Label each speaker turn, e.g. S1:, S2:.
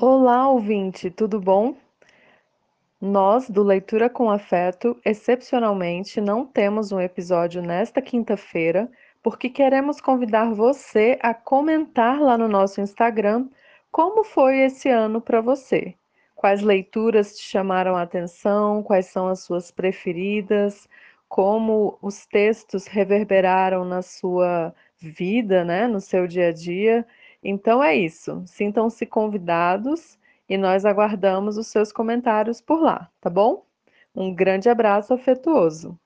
S1: Olá, ouvinte, tudo bom? Nós, do Leitura com Afeto, excepcionalmente não temos um episódio nesta quinta-feira, porque queremos convidar você a comentar lá no nosso Instagram como foi esse ano para você. Quais leituras te chamaram a atenção, quais são as suas preferidas, como os textos reverberaram na sua vida, né, no seu dia a dia. Então é isso. Sintam-se convidados e nós aguardamos os seus comentários por lá, tá bom? Um grande abraço afetuoso.